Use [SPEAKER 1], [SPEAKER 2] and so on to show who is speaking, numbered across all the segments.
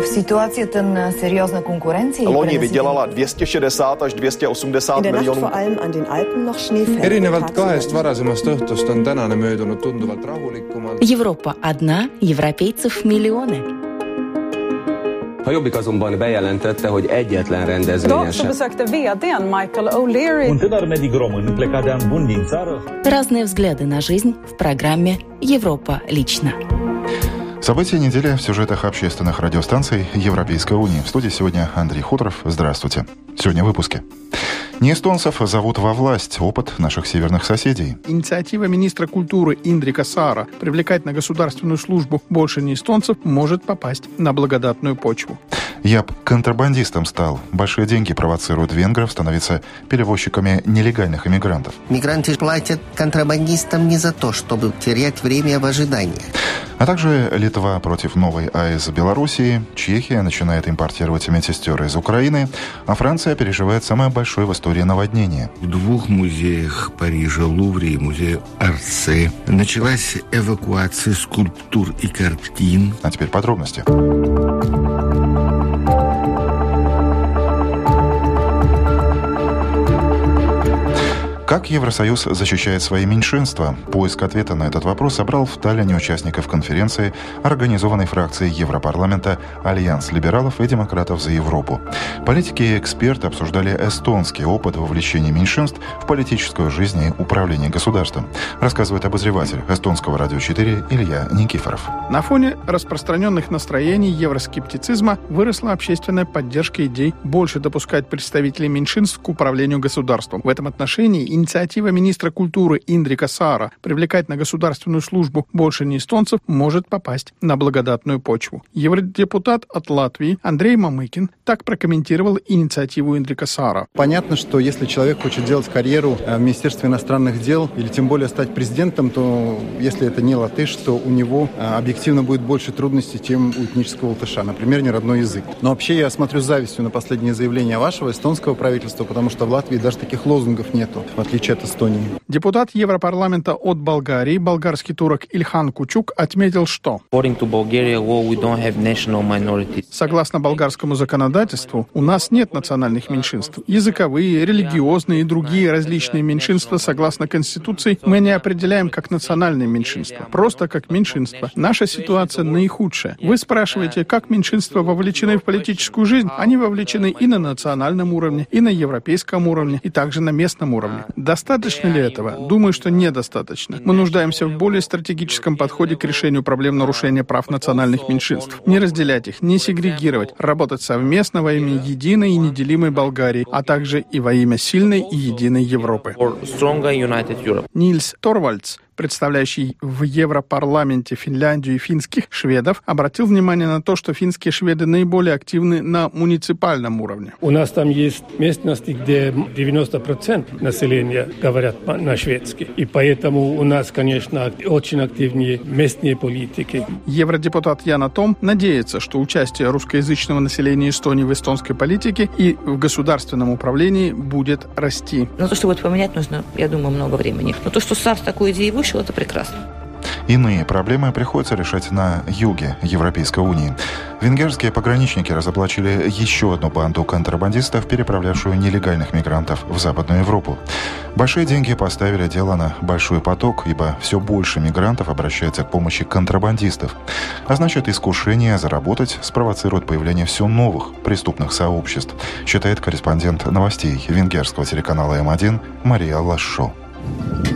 [SPEAKER 1] V situaci ten seriózna konkurenci.
[SPEAKER 2] Loni vydělala 260 až 280 miljonů.
[SPEAKER 3] erinevalt kahest varasemast õhtust on tänane möödunud tunduvalt rahulikumalt.
[SPEAKER 4] Европа одна, европейцев миллионы.
[SPEAKER 5] A Jobbik azonban bejelentette, hogy egyetlen rendezvényen
[SPEAKER 6] besökte vdn Michael O'Leary
[SPEAKER 7] Un tânăr medic român plecat de an bun din țară
[SPEAKER 4] Разные взгляды на жизнь в программе «Европа лично».
[SPEAKER 8] События недели в сюжетах общественных радиостанций Европейской Унии. В студии сегодня Андрей Хуторов. Здравствуйте. Сегодня в выпуске. Не эстонцев зовут во власть. Опыт наших северных соседей.
[SPEAKER 9] Инициатива министра культуры Индрика Сара привлекать на государственную службу больше не эстонцев может попасть на благодатную почву.
[SPEAKER 8] Я б контрабандистом стал. Большие деньги провоцируют венгров становиться перевозчиками нелегальных иммигрантов.
[SPEAKER 10] Мигранты платят контрабандистам не за то, чтобы терять время в ожидании.
[SPEAKER 8] А также Литва против новой АЭС Белоруссии, Чехия начинает импортировать медсестер из Украины, а Франция переживает самое большое в истории наводнение.
[SPEAKER 11] В двух музеях Парижа, Лувре и музее Арсе началась эвакуация скульптур и картин.
[SPEAKER 8] А теперь подробности. Как Евросоюз защищает свои меньшинства? Поиск ответа на этот вопрос собрал в Таллине участников конференции, организованной фракцией Европарламента «Альянс либералов и демократов за Европу». Политики и эксперты обсуждали эстонский опыт вовлечения меньшинств в политическую жизнь и управление государством, рассказывает обозреватель эстонского радио 4 Илья Никифоров.
[SPEAKER 9] На фоне распространенных настроений евроскептицизма выросла общественная поддержка идей больше допускать представителей меньшинств к управлению государством. В этом отношении инициатива министра культуры Индрика Сара привлекать на государственную службу больше не эстонцев может попасть на благодатную почву. Евродепутат от Латвии Андрей Мамыкин так прокомментировал инициативу Индрика Сара.
[SPEAKER 12] Понятно, что если человек хочет делать карьеру э, в Министерстве иностранных дел или тем более стать президентом, то если это не латыш, то у него э, объективно будет больше трудностей, чем у этнического латыша, например, не родной язык. Но вообще я смотрю с завистью на последнее заявление вашего эстонского правительства, потому что в Латвии даже таких лозунгов нету, в отличие от Эстонии.
[SPEAKER 9] Депутат Европарламента от Болгарии, болгарский турок Ильхан Кучук отметил, что Согласно болгарскому законодательству, у нас нет национальных меньшинств. Языковые, религиозные и другие различные меньшинства, согласно Конституции, мы не определяем как национальные меньшинства, просто как меньшинства. Наша ситуация наихудшая. Вы спрашиваете, как меньшинства вовлечены в политическую жизнь? Они вовлечены и на национальном уровне, и на европейском уровне, и также на местном уровне. Достаточно ли этого? Думаю, что недостаточно. Мы нуждаемся в более стратегическом подходе к решению проблем нарушения прав национальных меньшинств. Не разделять их, не сегрегировать, работать совместно во имя единой и неделимой Болгарии, а также и во имя сильной и единой Европы. Нильс Торвальдс, представляющий в Европарламенте Финляндию и финских шведов, обратил внимание на то, что финские шведы наиболее активны на муниципальном уровне.
[SPEAKER 13] У нас там есть местности, где 90% населения говорят на шведский. И поэтому у нас, конечно, очень активнее местные политики.
[SPEAKER 9] Евродепутат Яна Том надеется, что участие русскоязычного населения Эстонии в эстонской политике и в государственном управлении будет расти.
[SPEAKER 14] Но то, что вот поменять нужно, я думаю, много времени. Но то, что САРС такую идею вышел, это прекрасно.
[SPEAKER 8] Иные проблемы приходится решать на юге Европейской Унии. Венгерские пограничники разоблачили еще одну банду контрабандистов, переправлявшую нелегальных мигрантов в Западную Европу. Большие деньги поставили дело на большой поток, ибо все больше мигрантов обращается к помощи контрабандистов. А значит, искушение заработать спровоцирует появление все новых преступных сообществ, считает корреспондент новостей венгерского телеканала М1 Мария Лашо.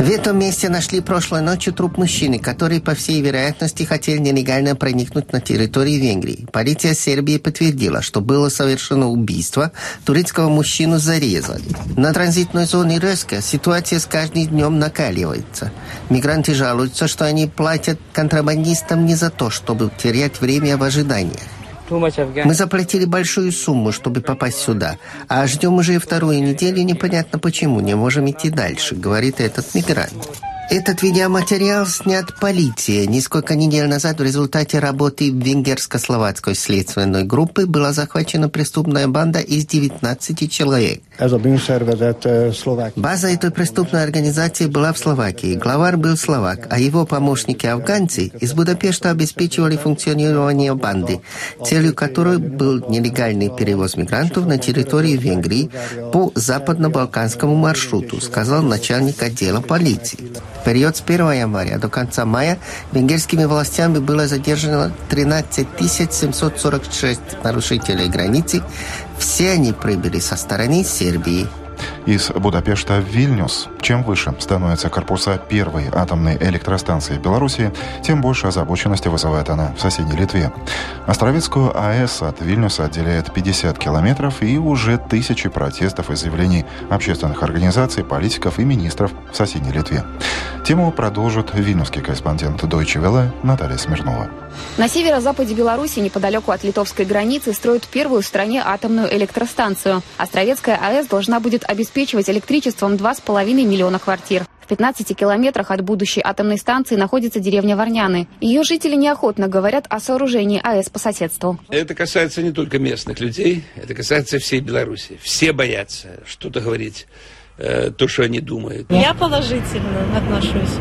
[SPEAKER 10] В этом месте нашли прошлой ночью труп мужчины, который, по всей вероятности, хотел нелегально проникнуть на территорию Венгрии. Полиция Сербии подтвердила, что было совершено убийство, турецкого мужчину зарезали. На транзитной зоне Рöska ситуация с каждым днем накаливается. Мигранты жалуются, что они платят контрабандистам не за то, чтобы терять время в ожиданиях. Мы заплатили большую сумму, чтобы попасть сюда, а ждем уже вторую неделю, непонятно почему, не можем идти дальше, говорит этот мигрант. Этот видеоматериал снят полицией. Несколько недель назад в результате работы венгерско-словацкой следственной группы была захвачена преступная банда из 19 человек. База этой преступной организации была в Словакии. Главарь был словак, а его помощники-афганцы из Будапешта обеспечивали функционирование банды, целью которой был нелегальный перевоз мигрантов на территории Венгрии по западно-балканскому маршруту, сказал начальник отдела полиции. Период с 1 января до конца мая венгерскими властями было задержано 13 746 нарушителей границы. Все они прибыли со стороны Сербии.
[SPEAKER 8] Из Будапешта в Вильнюс. Чем выше становятся корпуса первой атомной электростанции в Беларуси, тем больше озабоченности вызывает она в соседней Литве. Островецкую АЭС от Вильнюса отделяет 50 километров и уже тысячи протестов и заявлений общественных организаций, политиков и министров в соседней Литве. Тему продолжит вильнюсский корреспондент Deutsche Welle Наталья Смирнова.
[SPEAKER 15] На северо-западе Беларуси, неподалеку от литовской границы, строят первую в стране атомную электростанцию. Островецкая АЭС должна будет обеспечивать электричеством 2,5 миллиона квартир. В 15 километрах от будущей атомной станции находится деревня Варняны. Ее жители неохотно говорят о сооружении АЭС по соседству.
[SPEAKER 16] Это касается не только местных людей, это касается всей Беларуси. Все боятся что-то говорить, э, то, что они думают.
[SPEAKER 17] Я положительно отношусь.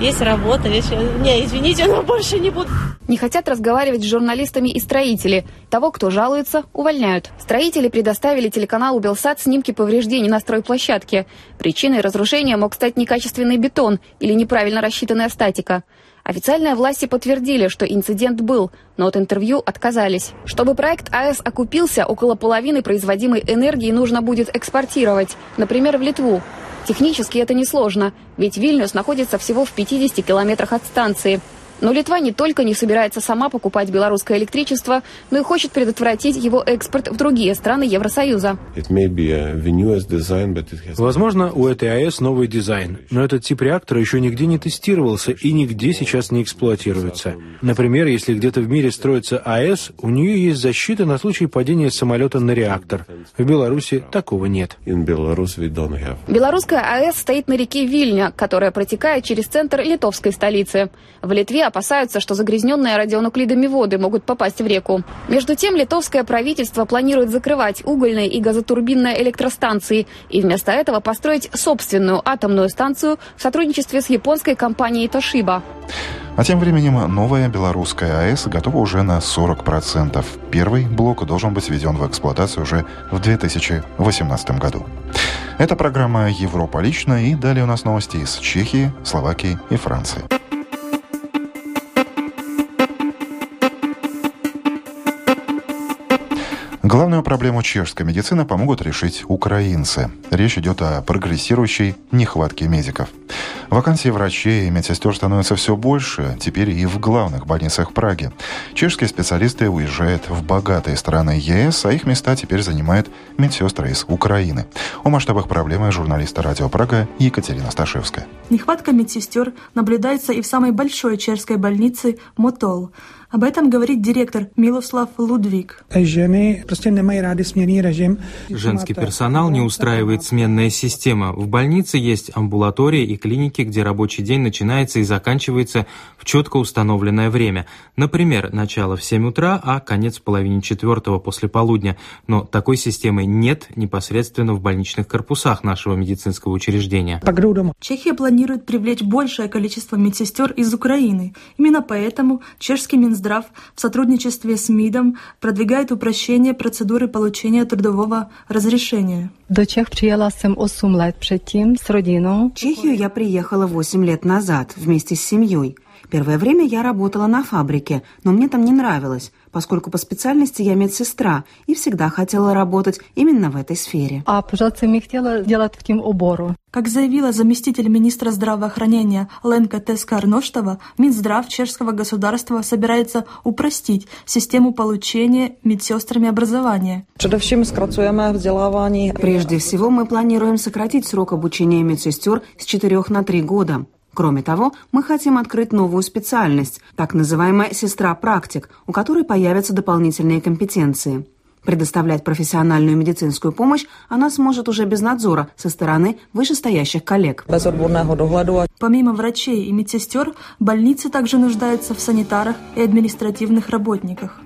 [SPEAKER 17] Есть работа, есть... Не, извините, но больше не буду.
[SPEAKER 15] Не хотят разговаривать с журналистами и строители. Того, кто жалуется, увольняют. Строители предоставили телеканалу «Белсат» снимки повреждений на стройплощадке. Причиной разрушения мог стать некачественный бетон или неправильно рассчитанная статика. Официальные власти подтвердили, что инцидент был, но от интервью отказались. Чтобы проект АЭС окупился, около половины производимой энергии нужно будет экспортировать, например, в Литву. Технически это несложно, ведь Вильнюс находится всего в 50 километрах от станции. Но Литва не только не собирается сама покупать белорусское электричество, но и хочет предотвратить его экспорт в другие страны Евросоюза.
[SPEAKER 18] Возможно, у этой АЭС новый дизайн, но этот тип реактора еще нигде не тестировался и нигде сейчас не эксплуатируется. Например, если где-то в мире строится АЭС, у нее есть защита на случай падения самолета на реактор. В Беларуси такого нет.
[SPEAKER 15] Белорусская АЭС стоит на реке Вильня, которая протекает через центр литовской столицы. В Литве опасаются, что загрязненные радионуклидами воды могут попасть в реку. Между тем, литовское правительство планирует закрывать угольные и газотурбинные электростанции и вместо этого построить собственную атомную станцию в сотрудничестве с японской компанией Toshiba.
[SPEAKER 8] А тем временем новая белорусская АЭС готова уже на 40%. Первый блок должен быть введен в эксплуатацию уже в 2018 году. Это программа «Европа лично» и далее у нас новости из Чехии, Словакии и Франции. Главную проблему чешской медицины помогут решить украинцы. Речь идет о прогрессирующей нехватке медиков. Вакансий врачей и медсестер становится все больше, теперь и в главных больницах Праги. Чешские специалисты уезжают в богатые страны ЕС, а их места теперь занимают медсестры из Украины. О масштабах проблемы журналиста «Радио Прага» Екатерина Сташевская.
[SPEAKER 19] Нехватка медсестер наблюдается и в самой большой чешской больнице Мотол. Об этом говорит директор Милослав Лудвиг.
[SPEAKER 20] Женский персонал не устраивает сменная система. В больнице есть амбулатория и клиники, где рабочий день начинается и заканчивается в четко установленное время. Например, начало в 7 утра, а конец в половине четвертого после полудня. Но такой системы нет непосредственно в больничных корпусах нашего медицинского учреждения.
[SPEAKER 19] Чехия планирует привлечь большее количество медсестер из Украины. Именно поэтому чешский Минздрав Минздрав в сотрудничестве с МИДом продвигает упрощение процедуры получения трудового разрешения.
[SPEAKER 21] До Чех приехала jsem 8 лет předtím с родиной.
[SPEAKER 22] Чехию я приехала 8 лет назад вместе с семьей. Первое время я работала на фабрике, но мне там не нравилось, поскольку по специальности я медсестра и всегда хотела работать именно в этой сфере.
[SPEAKER 21] А пожалуйста, не хотела делать в тем обору.
[SPEAKER 19] Как заявила заместитель министра здравоохранения Ленка Тескарноштова, Минздрав чешского государства собирается упростить систему получения медсестрами образования.
[SPEAKER 22] Прежде всего, мы планируем сократить срок обучения медсестер с 4 на 3 года. Кроме того, мы хотим открыть новую специальность, так называемая «сестра-практик», у которой появятся дополнительные компетенции. Предоставлять профессиональную медицинскую помощь она сможет уже без надзора со стороны вышестоящих коллег.
[SPEAKER 19] Помимо врачей и медсестер, больницы также нуждаются в санитарах и административных работниках.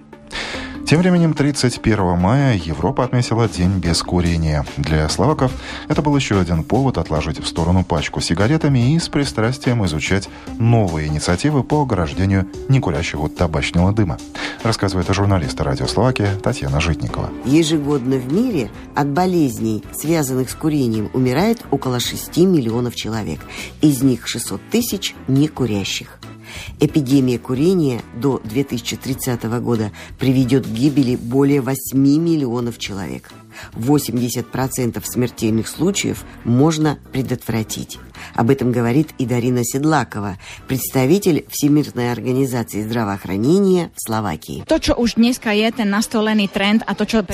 [SPEAKER 8] Тем временем 31 мая Европа отметила День без курения. Для словаков это был еще один повод отложить в сторону пачку сигаретами и с пристрастием изучать новые инициативы по ограждению некурящего табачного дыма. Рассказывает журналист радио Словакия Татьяна Житникова.
[SPEAKER 23] Ежегодно в мире от болезней, связанных с курением, умирает около 6 миллионов человек. Из них 600 тысяч некурящих. Эпидемия курения до 2030 года приведет к гибели более 8 миллионов человек. 80% смертельных случаев можно предотвратить. Об этом говорит и Дарина Седлакова, представитель Всемирной организации здравоохранения в Словакии.
[SPEAKER 24] В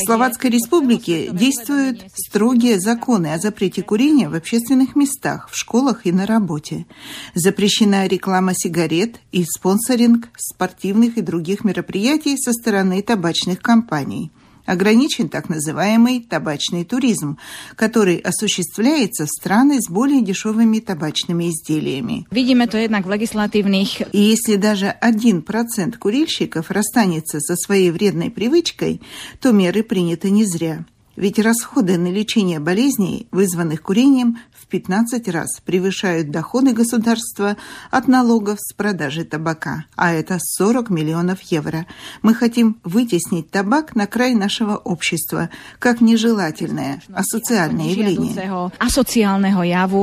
[SPEAKER 24] Словацкой республике действуют строгие законы о запрете курения в общественных местах, в школах и на работе. Запрещена реклама сигарет и спонсоринг спортивных и других мероприятий со стороны табачных компаний – Ограничен так называемый табачный туризм, который осуществляется в страны с более дешевыми табачными изделиями.
[SPEAKER 25] Видим это jednak в легислативных...
[SPEAKER 24] И если даже один процент курильщиков расстанется со своей вредной привычкой, то меры приняты не зря. Ведь расходы на лечение болезней, вызванных курением, в 15 раз превышают доходы государства от налогов с продажи табака, а это 40 миллионов евро. Мы хотим вытеснить табак на край нашего общества, как нежелательное, асоциальное явление.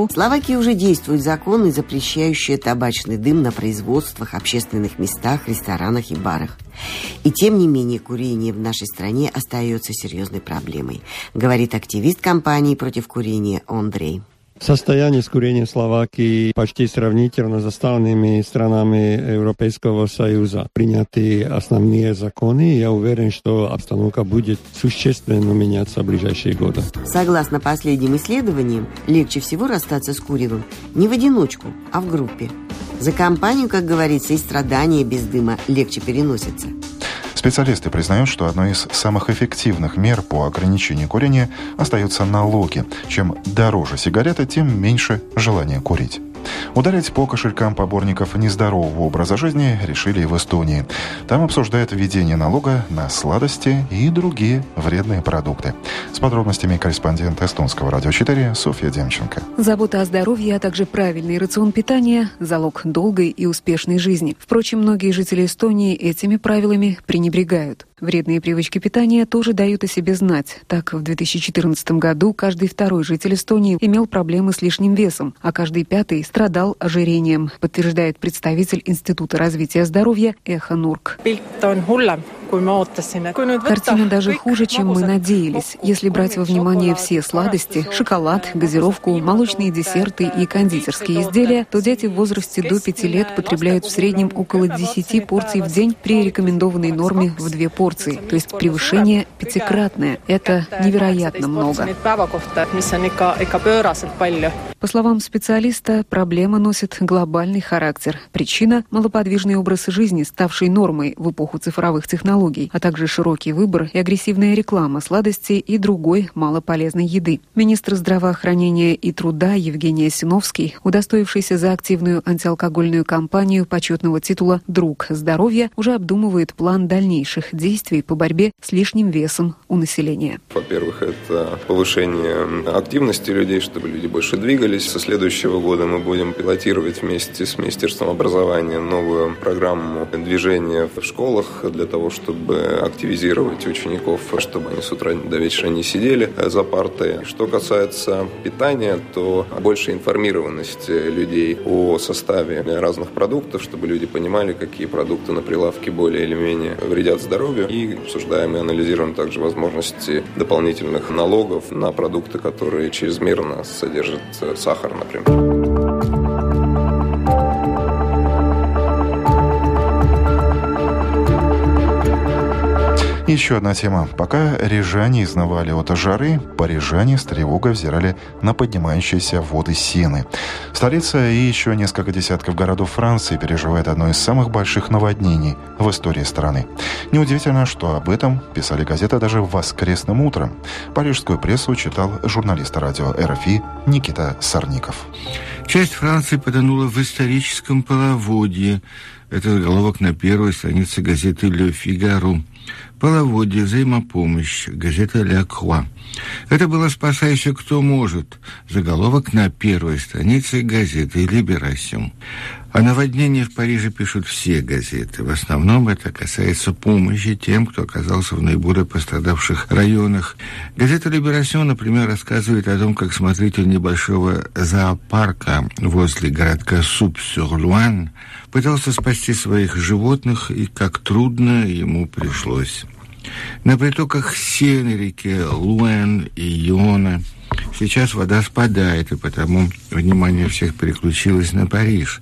[SPEAKER 23] В Словакии уже действуют законы, запрещающие табачный дым на производствах, общественных местах, ресторанах и барах. И тем не менее курение в нашей стране остается серьезной проблемой, говорит активист компании против курения Андрей.
[SPEAKER 26] Состояние с курением Словакии почти сравнительно с остальными странами Европейского Союза. Приняты основные законы, и я уверен, что обстановка будет существенно меняться в ближайшие годы.
[SPEAKER 23] Согласно последним исследованиям, легче всего расстаться с куревом не в одиночку, а в группе. За компанию, как говорится, и страдания без дыма легче переносятся.
[SPEAKER 8] Специалисты признают, что одной из самых эффективных мер по ограничению курения остаются налоги. Чем дороже сигарета, тем меньше желания курить. Ударить по кошелькам поборников нездорового образа жизни решили и в Эстонии. Там обсуждают введение налога на сладости и другие вредные продукты. С подробностями корреспондент эстонского радио 4 Софья Демченко.
[SPEAKER 27] Забота о здоровье, а также правильный рацион питания – залог долгой и успешной жизни. Впрочем, многие жители Эстонии этими правилами пренебрегают. Вредные привычки питания тоже дают о себе знать. Так, в 2014 году каждый второй житель Эстонии имел проблемы с лишним весом, а каждый пятый страдал ожирением, подтверждает представитель Института развития здоровья Эхо Нурк. Картина даже хуже, чем мы надеялись. Если брать во внимание все сладости, шоколад, газировку, молочные десерты и кондитерские изделия, то дети в возрасте до 5 лет потребляют в среднем около 10 порций в день при рекомендованной норме в 2 порции, то есть превышение пятикратное. Это невероятно много. По словам специалиста, проблема носит глобальный характер. Причина – малоподвижный образ жизни, ставший нормой в эпоху цифровых технологий, а также широкий выбор и агрессивная реклама сладостей и другой малополезной еды. Министр здравоохранения и труда Евгения Синовский, удостоившийся за активную антиалкогольную кампанию почетного титула «Друг здоровья», уже обдумывает план дальнейших действий по борьбе с лишним весом у населения.
[SPEAKER 28] Во-первых, это повышение активности людей, чтобы люди больше двигались, со следующего года мы будем пилотировать вместе с Министерством образования новую программу движения в школах для того, чтобы активизировать учеников, чтобы они с утра до вечера не сидели за партой. Что касается питания, то больше информированности людей о составе разных продуктов, чтобы люди понимали, какие продукты на прилавке более или менее вредят здоровью. И обсуждаем и анализируем также возможности дополнительных налогов на продукты, которые чрезмерно содержат сахар, например.
[SPEAKER 8] Еще одна тема. Пока рижане изнавали от жары, парижане с тревогой взирали на поднимающиеся воды Сены. Столица и еще несколько десятков городов Франции переживает одно из самых больших наводнений в истории страны. Неудивительно, что об этом писали газеты даже воскресным утром. Парижскую прессу читал журналист радио РФИ Никита Сарников.
[SPEAKER 29] Часть Франции потонула в историческом половодье. Это заголовок на первой странице газеты «Ле Фигаро». Половодье, взаимопомощь, газета «Ля Круа». Это было «Спасайся, кто может», заголовок на первой странице газеты «Либерасион». О наводнении в Париже пишут все газеты. В основном это касается помощи тем, кто оказался в наиболее пострадавших районах. Газета «Либерасион», например, рассказывает о том, как смотритель небольшого зоопарка возле городка Суп-Сюр-Луан пытался спасти своих животных и как трудно ему пришлось. На притоках Сены, реке Луэн и Йона сейчас вода спадает, и потому внимание всех переключилось на Париж.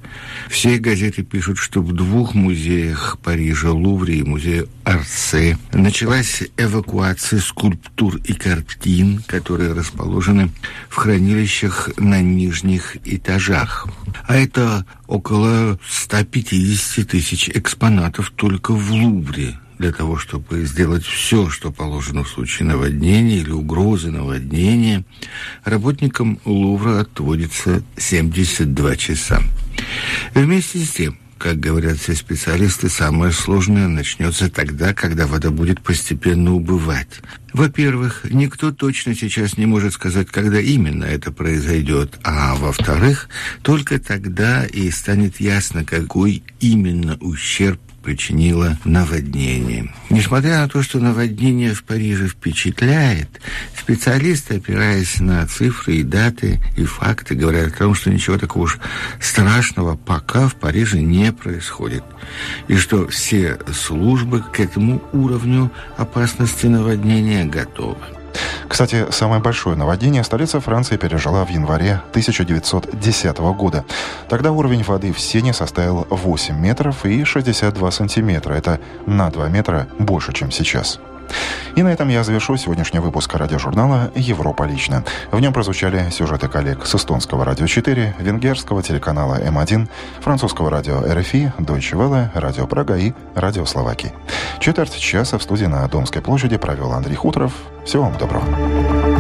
[SPEAKER 29] Все газеты пишут, что в двух музеях Парижа, Лувре и музее Арсе, началась эвакуация скульптур и картин, которые расположены в хранилищах на нижних этажах. А это около 150 тысяч экспонатов только в Лувре для того, чтобы сделать все, что положено в случае наводнения или угрозы наводнения, работникам Лувра отводится 72 часа. Вместе с тем, как говорят все специалисты, самое сложное начнется тогда, когда вода будет постепенно убывать. Во-первых, никто точно сейчас не может сказать, когда именно это произойдет, а во-вторых, только тогда и станет ясно, какой именно ущерб причинило наводнение. Несмотря на то, что наводнение в Париже впечатляет, специалисты, опираясь на цифры и даты и факты, говорят о том, что ничего такого уж страшного пока в Париже не происходит. И что все службы к этому уровню опасности наводнения готовы.
[SPEAKER 8] Кстати, самое большое наводнение столица Франции пережила в январе 1910 года. Тогда уровень воды в Сене составил 8 метров и 62 сантиметра. Это на 2 метра больше, чем сейчас. И на этом я завершу сегодняшний выпуск радиожурнала «Европа лично». В нем прозвучали сюжеты коллег с эстонского радио 4, венгерского телеканала М1, французского радио РФИ, Deutsche Welle, радио Прага и радио Словакии. Четверть часа в студии на Домской площади провел Андрей Хуторов. Всего вам доброго.